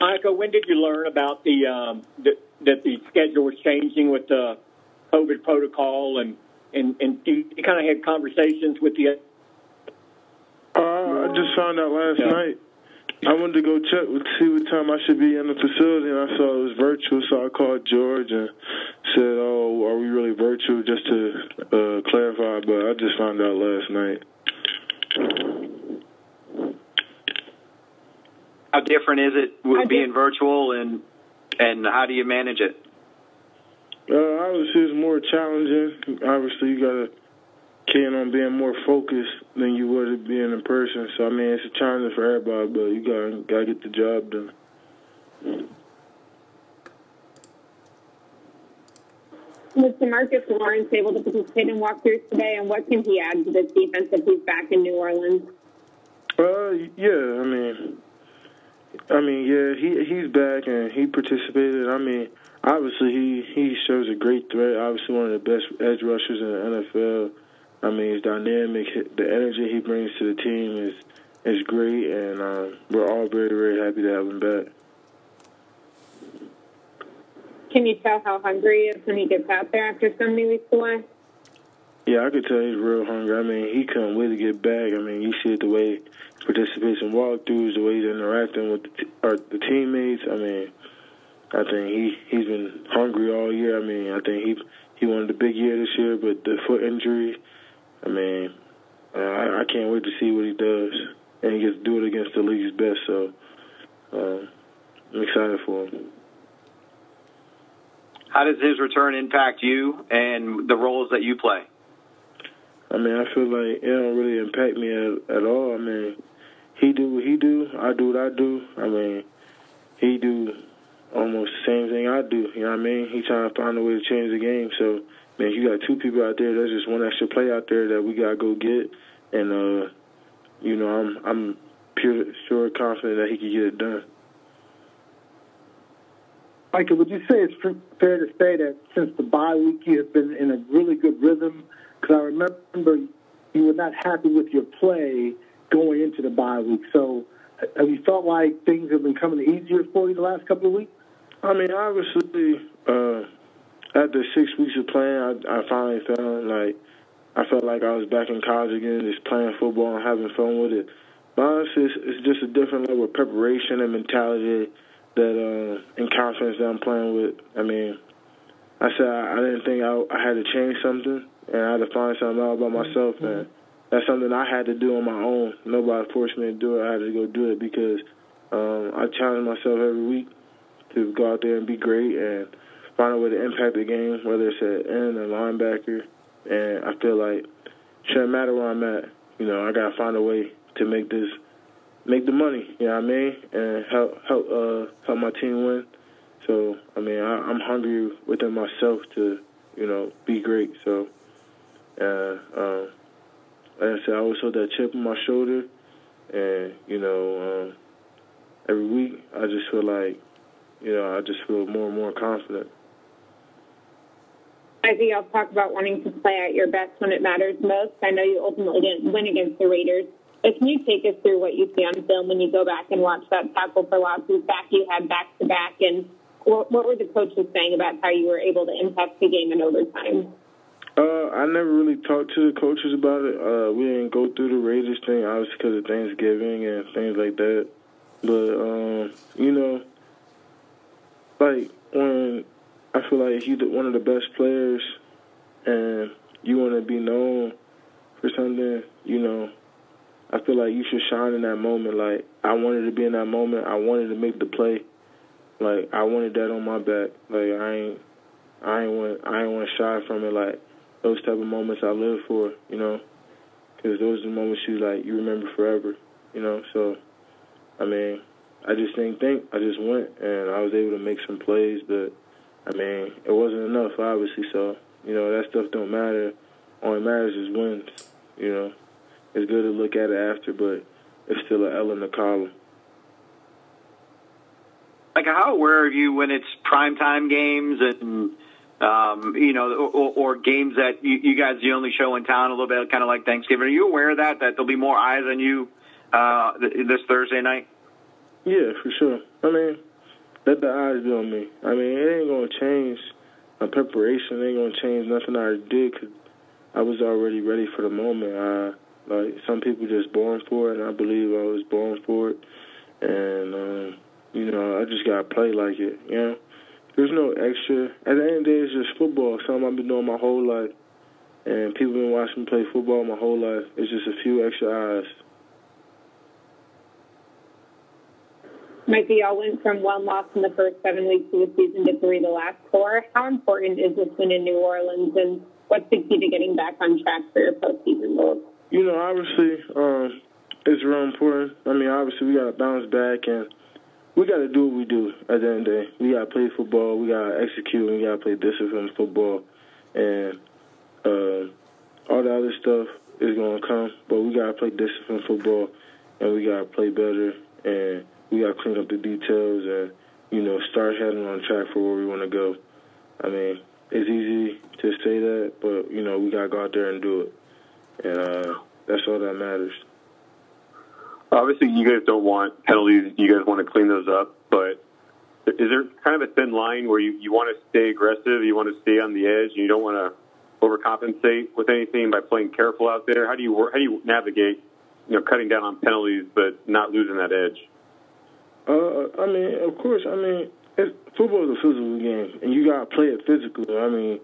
Micah, when did you learn about the, um, the that the schedule was changing with the COVID protocol, and and and you, you kind of had conversations with the. Uh, I just found out last Yeah. night. I wanted to go check to see what time I should be in the facility, and I saw it was virtual, so I called George and said, "Oh, are we really virtual?" Just to uh, clarify, but I just found out last night. How different is it with How di- being virtual, and and how do you manage it? Uh, obviously, it's more challenging. Obviously, you gotta keen on being more focused than you would it being in person. So I mean, it's a challenge for everybody, but you gotta gotta get the job done. Was DeMarcus Lawrence able to participate in walkthroughs today, and what can he add to this defense if he's back in New Orleans? Uh, yeah, I mean, I mean, yeah, he he's back and he participated. I mean, obviously he he shows a great threat. Obviously, one of the best edge rushers in the NFL. I mean, his dynamic. The energy he brings to the team is is great, and um, we're all very very happy to have him back. Can you tell how hungry he is when he gets out there after so many weeks away? Yeah, I could tell he's real hungry. I mean, he couldn't wait to get back. I mean, you see it the way participates in walkthroughs, the way he's interacting with the, or the teammates. I mean, I think he he's been hungry all year. I mean, I think he he wanted a big year this year, but the foot injury. I mean, uh, I, I can't wait to see what he does, and he gets to do it against the league's best. So, um, I'm excited for him. How does his return impact you and the roles that you play? I mean, I feel like it don't really impact me at, at all. I mean, he do what he do, I do what I do. I mean, he do almost the same thing I do. You know what I mean? He trying to find a way to change the game. So, man, you got two people out there. There's just one extra play out there that we gotta go get, and uh, you know, I'm I'm pure sure confident that he can get it done. Micah, would you say it's fair to say that since the bye week you have been in a really good rhythm? Because I remember you were not happy with your play going into the bye week. So have you felt like things have been coming easier for you the last couple of weeks? I mean, obviously, uh, after six weeks of playing, I, I finally felt like I felt like I was back in college again, just playing football and having fun with it. But honestly, it's, it's just a different level of preparation and mentality that uh, and confidence that I'm playing with. I mean, I said I, I didn't think I, I had to change something, and I had to find something out about myself, and that's something I had to do on my own. Nobody forced me to do it. I had to go do it because um, I challenge myself every week to go out there and be great and find a way to impact the game, whether it's at end or linebacker. And I feel like shouldn't matter where I'm at. You know, I gotta find a way to make this make the money. You know what I mean? And help help uh, help my team win. So I mean, I, I'm hungry within myself to you know be great. So uh, um, like I said, I always hold that chip on my shoulder, and you know, um, every week I just feel like you know I just feel more and more confident. I think I'll talk about wanting to play at your best when it matters most. I know you ultimately didn't win against the Raiders. But can you take us through what you see on film when you go back and watch that tackle for losses back you had back to back? And what, what were the coaches saying about how you were able to impact the game in overtime? Uh, I never really talked to the coaches about it. Uh, we didn't go through the Raiders thing, obviously because of Thanksgiving and things like that. But um, you know, like when I feel like he's one of the best players, and you want to be known for something, you know, I feel like you should shine in that moment. Like I wanted to be in that moment. I wanted to make the play. Like I wanted that on my back. Like I ain't, I ain't want, I ain't want to shy from it. Like those type of moments I live for, you know, because those are the moments you like you remember forever, you know. So, I mean, I just didn't think. I just went and I was able to make some plays, but I mean, it wasn't enough, obviously. So, you know, that stuff don't matter. That matters is wins. You know, it's good to look at it after, but it's still an L in the column. Like, how aware are you when it's primetime games and, um, you know, or, or games that you, you guys the only show in town a little bit, kind of like Thanksgiving? Are you aware of that, that there'll be more eyes on you uh, th- this Thursday night? Yeah, for sure. I mean, let the eyes be on me. I mean, it ain't gonna change my preparation. It ain't gonna change nothing I did because I was already ready for the moment. I, like some people just born for it, and I believe I was born for it. And um, you know, I just gotta play like it. You know, there's no extra. At the end of the day, it's just football. Something I've been doing my whole life, and people been watching me play football my whole life. It's just a few extra eyes. Micah, y'all went from one loss in the first seven weeks of the season to three the last four. How important is this win in New Orleans, and what's the key to getting back on track for your postseason goals? You know, obviously, um, it's real important. I mean, obviously, we got to bounce back and we got to do what we do at the end of the day. We got to play football, we got to execute, we got to play disciplined football. And uh, all the other stuff is going to come, but we got to play disciplined football and we got to play better. And we got to clean up the details and, you know, start heading on track for where we want to go. I mean, it's easy to say that, but, you know, we got to go out there and do it. And uh, that's all that matters. Obviously, you guys don't want penalties. You guys want to clean those up. But is there kind of a thin line where you, you want to stay aggressive, you want to stay on the edge, and you don't want to overcompensate with anything by playing careful out there? How do you how do you navigate, you know, cutting down on penalties but not losing that edge? Uh, I mean, of course. I mean, it's, football is a physical game, and you gotta play it physically. I mean,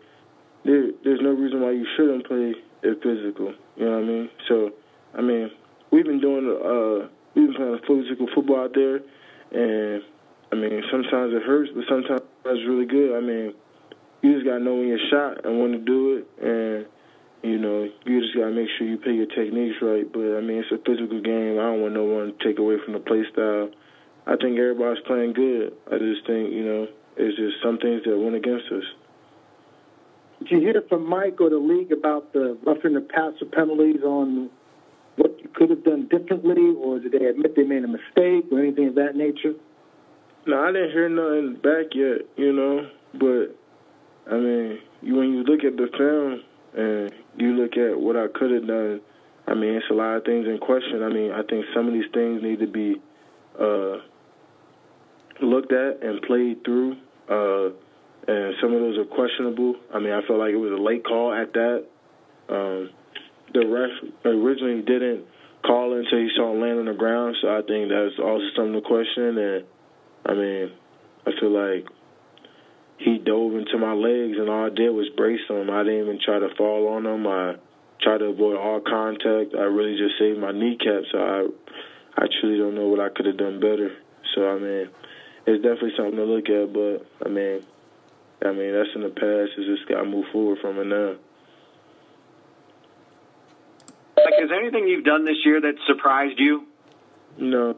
there, there's no reason why you shouldn't play it physical. You know what I mean? So, I mean, we've been doing uh, we've been playing physical football out there, and I mean, sometimes it hurts, but sometimes it's really good. I mean, you just gotta know when you're shot and when to do it, and you know, you just gotta make sure you play your techniques right. But I mean, it's a physical game. I don't want no one to take away from the play style. I think everybody's playing good. I just think, you know, it's just some things that went against us. Did you hear from Mike or the league about the roughing the passer penalties on could have done differently, or did they admit they made a mistake or anything of that nature? No, I didn't hear nothing back yet, you know. But I mean, when you look at the film and you look at what I could have done, I mean, it's a lot of things in question. I mean, I think some of these things need to be uh, looked at and played through. Uh, and some of those are questionable. I mean, I felt like it was a late call at that. Um, the ref originally didn't call until he saw land on the ground, so I think that's also something to question. And I mean, I feel like he dove into my legs, and all I did was brace him. I didn't even try to fall on him. I tried to avoid all contact. I really just saved my kneecap. So I, I truly don't know what I could have done better. So I mean, it's definitely something to look at. But I mean, I mean that's in the past. It's just got to move forward from it now. Like, is there anything you've done this year that surprised you? No.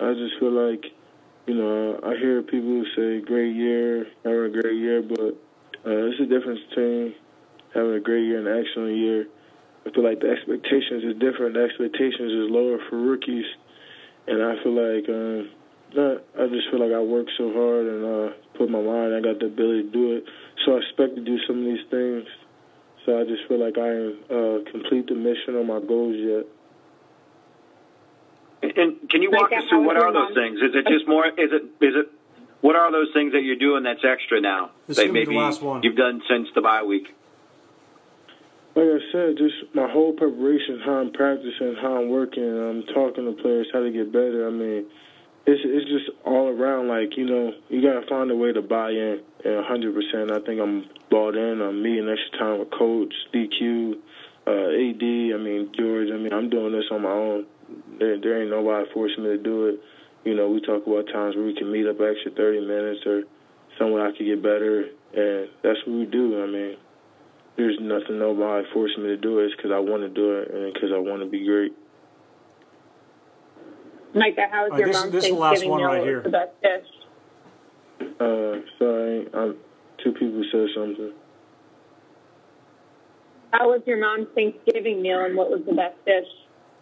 I just feel like, you know, I hear people say great year, having a great year, but uh, it's a difference between having a great year and an excellent year. I feel like the expectations is different. The expectations is lower for rookies, and I feel like um, not, I just feel like I work so hard and uh, put my mind. I got the ability to do it, so I expect to do some of these things. So I just feel like I am uh, complete the mission or my goals yet. And can you walk us through what are those things? Is it just more? Is it? Is it? What are those things that you're doing that's extra now? This that is be the maybe last one. you've done since the bye week. Like I said, just my whole preparation, how I'm practicing, how I'm working, I'm talking to players, how to get better. I mean, it's it's just all around. Like you know, you gotta find a way to buy in. And 100%. I think I'm bought in. I'm meeting extra time with coach, DQ, uh, AD. I mean George. I mean I'm doing this on my own. There, there ain't nobody forcing me to do it. You know, we talk about times where we can meet up extra 30 minutes or somewhere I could get better, and that's what we do. I mean, there's nothing nobody forcing me to do it. It's because I want to do it and because I want to be great. Micah, how was All right, your this- mom's this is Thanksgiving last one meal? right here. The best dish. Uh, sorry, I'm, two people said something. How was your mom's Thanksgiving meal, and what was the best dish?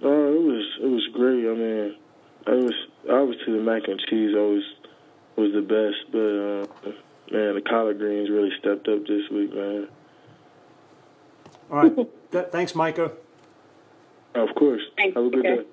Oh, it was it was great. I mean, it was obviously the mac and cheese always was the best, but uh, man, the collard greens really stepped up this week, man. All right. Th- thanks, Micah. Of course. Thanks, Have a good Micah. day.